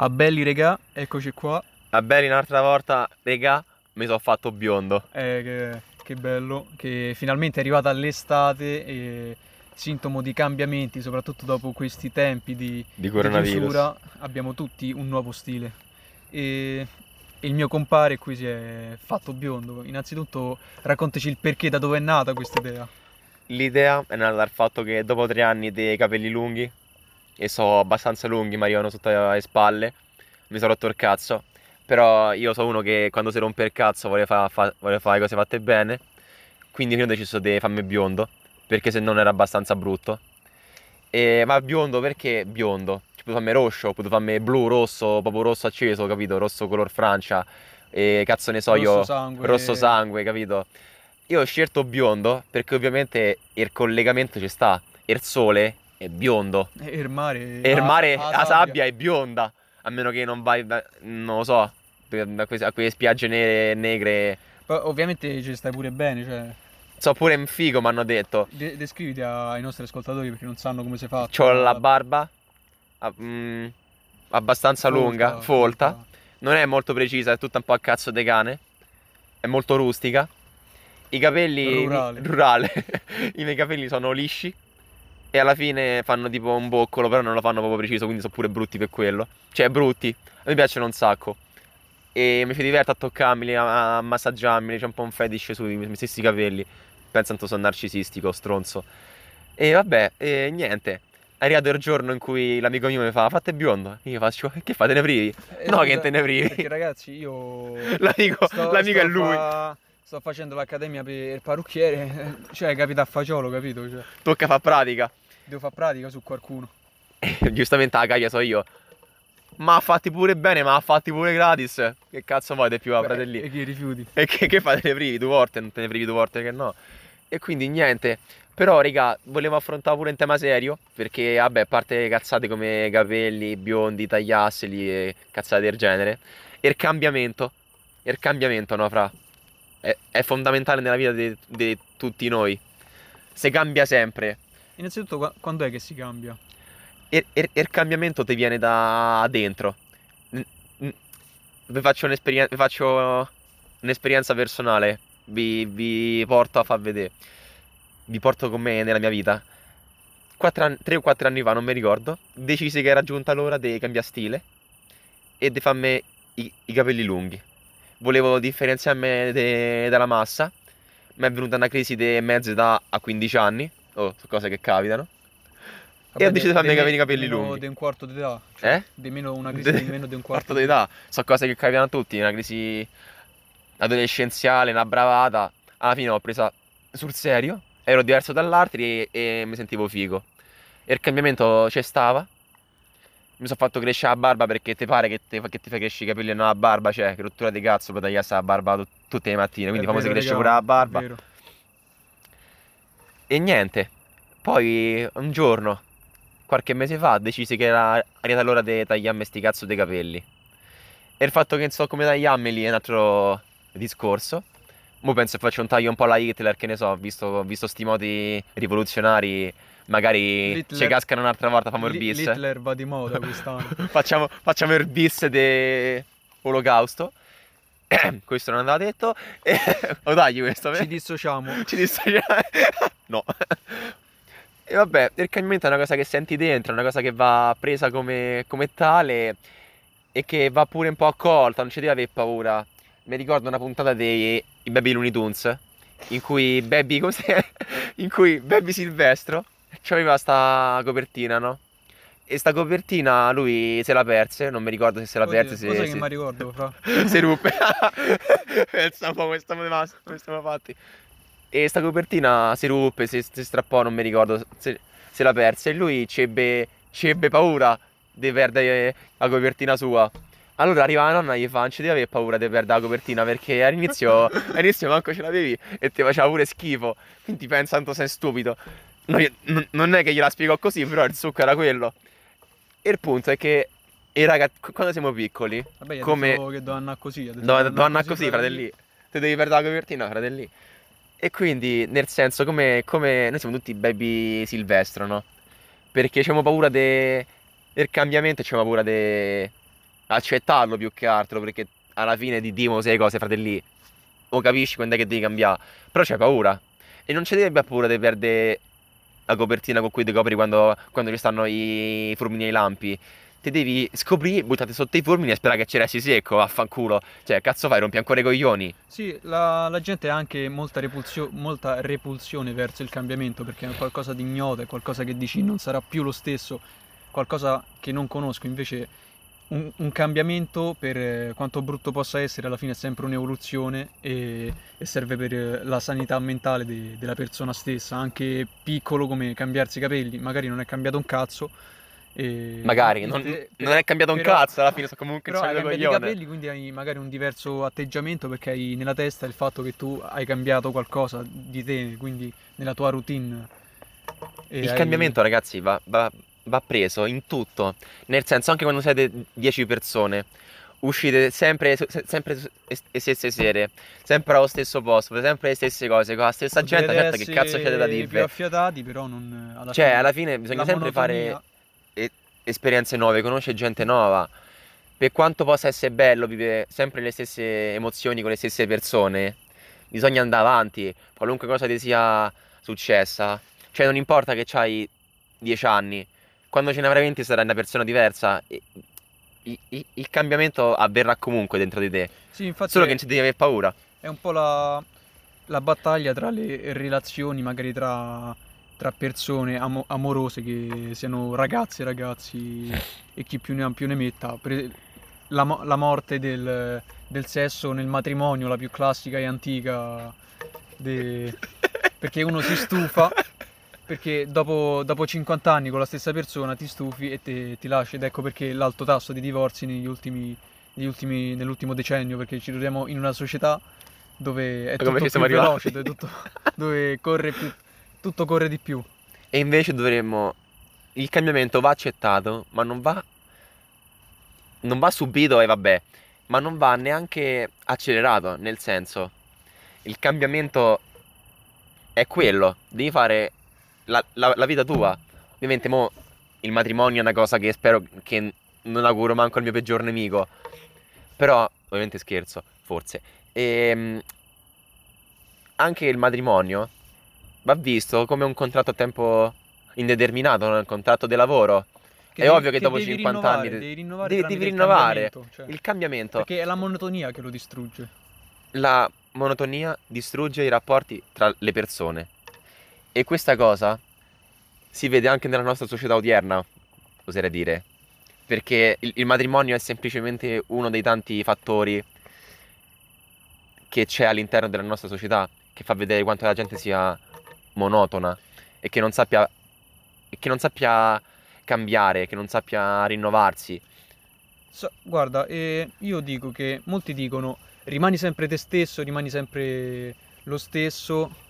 A belli regà, eccoci qua. A belli un'altra volta, regà, mi sono fatto biondo. Eh, che, che bello, che finalmente è arrivata l'estate e sintomo di cambiamenti, soprattutto dopo questi tempi di, Di coronavirus. chiusura, abbiamo tutti un nuovo stile. E il mio compare qui si è fatto biondo. Innanzitutto raccontaci il perché, da dove è nata questa idea. L'idea è nata dal fatto che dopo tre anni dei capelli lunghi, e so abbastanza lunghi, mi arrivano sotto le spalle, mi sono rotto il cazzo. Però io sono uno che quando si rompe il cazzo vuole, fa- fa- vuole fare le cose fatte bene. Quindi io ho deciso di farmi biondo, perché se non era abbastanza brutto. E, ma biondo perché biondo? Ci potevo farmi rosso, potevo farmi blu, rosso, proprio rosso acceso, capito? Rosso color Francia. E cazzo ne so io, Rosso sangue. rosso sangue, capito? Io ho scelto biondo perché ovviamente il collegamento ci sta. Il sole è biondo E il mare. e il mare, ah, la sabbia è bionda. A meno che non vai, non lo so, da que- a quelle spiagge nere- negre. Poi, ovviamente ci stai pure bene, cioè. So pure in figo, mi hanno detto. de- descriviti ai nostri ascoltatori perché non sanno come si fa. C'ho la barba ah, mm, abbastanza lunga, folta. Non è molto precisa, è tutta un po' a cazzo de cane. È molto rustica. I capelli. Rurale. rurale. I miei capelli sono lisci. E alla fine fanno tipo un boccolo, però non lo fanno proprio preciso, quindi sono pure brutti per quello. Cioè, brutti. A me piacciono un sacco. E mi ci diverto a toccarmeli, a, a massaggiarmeli. C'è un po' un fetish sui miei stessi capelli. Penso tanto sono narcisistico, stronzo. E vabbè, e niente. È arrivato il giorno in cui l'amico mio mi fa, fate biondo. Io faccio, che fate ne privi? Eh, No, che te ne privi. Perché ragazzi, io L'amico, sto, l'amico sto è lui. fa- sto facendo l'accademia per parrucchiere, cioè capita a fagiolo, capito? Cioè, Tocca fare pratica. devo fare pratica su qualcuno. Giustamente la caglia so io. Ma fatti pure bene, ma ha fatti pure gratis. Che cazzo vuoi di più a Beh, fratelli? E chi rifiuti? E che, che fate ne privi due volte? Non te ne privi due volte che no. E quindi niente. Però, raga, volevo affrontare pure un tema serio. Perché, vabbè, a parte cazzate come capelli, biondi, tagliasseli e cazzate del genere. Il cambiamento. Il cambiamento, no, fra. È, è fondamentale nella vita di, tutti noi. Se cambia sempre. Innanzitutto, qua- quando è che si cambia? il, il- il cambiamento ti viene da dentro. Vi faccio un'esperienza, vi faccio un'esperienza personale. Vi, vi porto a far vedere. Vi porto con me nella mia vita. Tre o quattro anni fa, non mi ricordo. Decisi che era giunta l'ora di cambiare stile e di farmi i, i capelli lunghi. Volevo differenziarmi de- dalla massa. Mi è venuta una crisi di mezza età a 15 anni. Oh, sono cose che capitano. E ho deciso di farmi capire i capelli meno lunghi. di un quarto d'età. Eh? Di meno, una crisi De- di meno di un quarto quarto d'età. Sono cose che capitano a tutti, una crisi adolescenziale, una bravata. Alla fine l'ho presa sul serio, ero diverso dall'altri e, e mi sentivo figo. E il cambiamento c'è stava. Mi sono fatto crescere la barba perché ti pare che ti, che ti fai crescere i capelli e non la barba, cioè che rottura di cazzo per tagliarsi la barba tut- tutte le mattine, quindi famo si cresce pure la barba. E niente, poi un giorno, qualche mese fa, decisi che era arrivata l'ora di tagliarmi sti cazzo dei capelli. E il fatto che non so come tagliarmeli è un altro discorso. Mo penso che faccio un taglio un po' alla Hitler, che ne so, visto, visto sti modi rivoluzionari, magari Hitler- ci cascano un'altra volta, famo il bis. Hitler va di moda quest'anno. facciamo, facciamo il bis di Olocausto. questo non andava detto. Lo tagli questo? Ci dissociamo. Ci dissociamo. no. E vabbè, il cambiamento è una cosa che senti dentro, è una cosa che va presa come, come tale e che va pure un po' accolta, non ci devi avere paura. Mi ricordo una puntata dei i Baby Looney Tunes in cui Baby, come si in cui Baby Silvestro aveva sta copertina, no? E sta copertina lui se la perse, non mi ricordo se se la Oddio, perse, cosa se, che se- mi ricordo, fra. si ruppe. Pensa un po' rimasti- come stiamo fatti. E sta copertina si ruppe, si, si strappò, non mi ricordo se, se la perse. E lui ebbe, ebbe paura di perdere la copertina sua. Allora arriva la nonna e gli fa: Non ci devi avere paura di perdere la copertina perché all'inizio, all'inizio manco ce l'avevi e ti faceva pure schifo. Quindi pensa tanto sei stupido. No, non- è che gliela spiegò così, però il succo era quello. E il punto è che i ragazzi, quando siamo piccoli, Vabbè, Come- che andare così. devo devo andare così, fratelli. Te devi perdere la copertina, fratelli. E quindi, nel senso, come, come noi siamo tutti baby Silvestro, no? Perché abbiamo paura de- del cambiamento e abbiamo paura de- accettarlo più che altro, perché alla fine ti dimono sei cose, fratelli. O capisci quando è che devi cambiare. Però c'hai paura. E non ci avere paura di perdere la copertina con cui ti copri quando, quando ci stanno i fulmini e i lampi. Ti devi scoprire, buttate sotto i fulmini e sperare che ci resti secco, vaffanculo. Cioè, cazzo fai, rompi ancora i coglioni. Sì, la, la gente ha anche molta, repulsio- molta repulsione verso il cambiamento perché è qualcosa di ignoto, è qualcosa che dici non sarà più lo stesso, qualcosa che non conosco. Invece un, un cambiamento, per eh, quanto brutto possa essere, alla fine è sempre un'evoluzione e, e serve per eh, la sanità mentale de- della persona stessa, anche piccolo come cambiarsi i capelli, magari non è cambiato un cazzo. e- Magari, non, te- non è cambiato un però- cazzo, alla fine sono comunque però hai cambiato i capelli, quindi hai magari un diverso atteggiamento perché hai nella testa il fatto che tu hai cambiato qualcosa di te, quindi nella tua routine. Il hai- cambiamento, ragazzi, va, va- va preso in tutto. Nel senso, anche quando siete 10 persone, uscite sempre, se- sempre le stesse sere, sempre allo stesso posto, sempre le stesse cose, con la stessa gente, Potete certo che cazzo c'è da essere più affiatati, però non alla Cioè, fine alla fine bisogna sempre fare monotonia- e- esperienze nuove, conoscere gente nuova. Per quanto possa essere bello vivere sempre le stesse emozioni con le stesse persone, bisogna andare avanti, qualunque cosa ti sia successa. Cioè, non importa che hai 10 anni, quando ce ne avrai 20 sarai una persona diversa. e- i- i- il cambiamento avverrà comunque dentro di te, Sì, infatti solo è, che non ci devi avere paura. è un po' la, la battaglia tra le relazioni, magari tra, tra persone amo- amorose, che siano ragazzi e ragazzi e chi più ne ha più ne metta. La, la morte del, del sesso nel matrimonio, la più classica e antica, de- perché uno si stufa, perché dopo, dopo 50 anni con la stessa persona ti stufi e te- ti lasci ed ecco perché l'alto tasso di divorzi negli ultimi, negli ultimi- nell'ultimo decennio, perché ci troviamo in una società dove è Come tutto più veloce, dove, tutto, dove corre più, tutto corre di più. E invece dovremmo. Il cambiamento va accettato, ma non va. Non va subito e vabbè, ma non va neanche accelerato. Nel senso, il cambiamento è quello. Devi fare la, la- la vita tua. Ovviamente, mo il matrimonio è una cosa che spero che non auguro manco al mio peggior nemico. Però, ovviamente scherzo, forse. Ehm, anche il matrimonio va visto come un contratto a tempo indeterminato, un contratto di lavoro. Che È devi- ovvio che dopo devi 50 rinnovare, anni de- devi rinnovare, devi- devi il rinnovare. cambiamento, cioè. Il cambiamento, Perché è la monotonia che lo distrugge. la monotonia distrugge i rapporti tra le persone. E questa cosa si vede anche nella nostra società odierna, oserei dire. Perché il, il matrimonio è semplicemente uno dei tanti fattori che c'è all'interno della nostra società, che fa vedere quanto la gente sia monotona e che non sappia, che non sappia cambiare, che non sappia rinnovarsi. So- guarda, eh, io dico che molti dicono rimani sempre te stesso, rimani sempre lo stesso,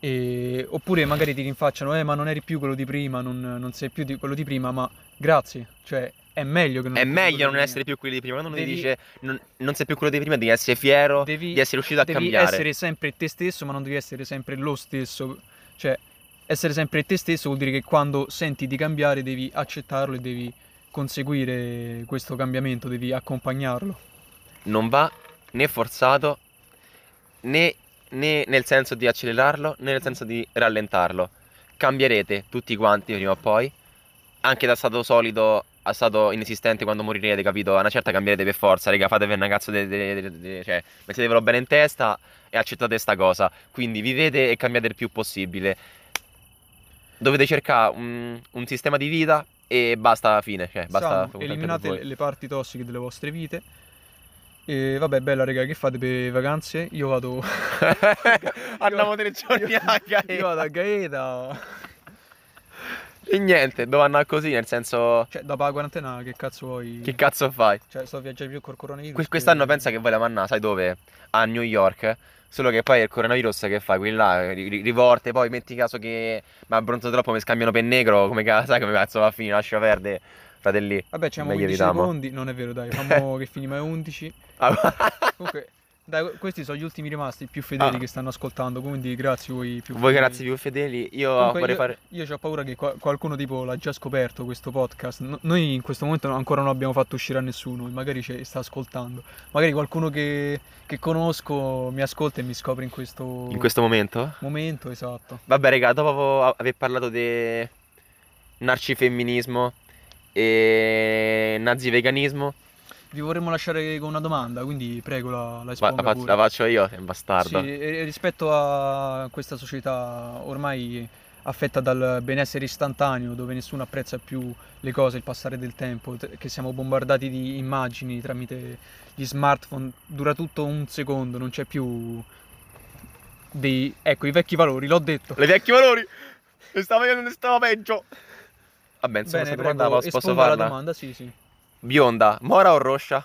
e- oppure magari ti rinfacciano, eh, ma non eri più quello di prima, non, non sei più di quello di prima, ma grazie, cioè è meglio che non È meglio non essere più quelli di prima. Quando uno ti Devi- dice non, non sei più quello di prima, devi essere fiero Devi- di essere riuscito a devi cambiare. essere sempre te stesso, ma non devi essere sempre lo stesso. Cioè, essere sempre te stesso vuol dire che quando senti di cambiare devi accettarlo e devi conseguire questo cambiamento, devi accompagnarlo. Non va né forzato né, né nel senso di accelerarlo né nel senso di rallentarlo. Cambierete tutti quanti prima o poi. Anche da stato solido a stato inesistente quando morirete, capito? A una certa cambierete per forza, raga, fatevi una cazzo de, de- de- de- cioè, mettetevelo bene in testa e accettate sta cosa. Quindi vivete e cambiate il più possibile. Dovete cercare un, un sistema di vita e basta, fine. Cioè, basta Sano, contenti eliminate le parti tossiche delle vostre vite. E vabbè, bella raga, che fate per vacanze? Io vado... Andiamo tre giorni io- a Gaeta. Io vado a Gaeta. E niente, devo andare così, nel senso, Cioè, dopo la quarantena, che cazzo vuoi? che cazzo fai? Cioè, sto a viaggiare più col coronavirus. Que- che- quest'anno pensa che vogliamo andare, sai dove? A New York. Solo che poi il coronavirus che fai? Quelli là, ri- ri- rivorte, poi metti caso che mi abbronzo troppo, mi scambiano per negro, come cazzo, sai come cazzo va a finire? Lascia perdere, fratelli. Vabbè, c'è Meglio 15 evitiamo. secondi. Non è vero, dai, famo che finiamo ai 11. Ah, Comunque, Dai, questi sono gli ultimi rimasti, i più fedeli Ah. che stanno ascoltando, quindi grazie voi più Voi fedeli. grazie più fedeli. Io Comunque vorrei io, fare. io ho paura che qua- qualcuno tipo l'ha già scoperto questo podcast. No- noi in questo momento ancora non abbiamo fatto uscire a nessuno, magari ci sta ascoltando. Magari qualcuno che, che conosco mi ascolta e mi scopre in questo, In questo momento? momento, esatto. Vabbè, raga, dopo aver parlato di narcifemminismo e nazi-veganismo, Vi vorremmo lasciare con una domanda, quindi prego la, la esponga la, la faccio io, sei un bastardo. Sì, rispetto a questa società ormai affetta dal benessere istantaneo, dove nessuno apprezza più le cose, il passare del tempo, che siamo bombardati di immagini tramite gli smartphone, dura tutto un secondo, non c'è più dei... Ecco, i vecchi valori, l'ho detto. Le vecchi valori! Stava io, non ne stava peggio! Vabbè, insomma, Bene, questa domanda prego, posso, esponga la farla? domanda, sì, sì. Bionda, mora o roscia?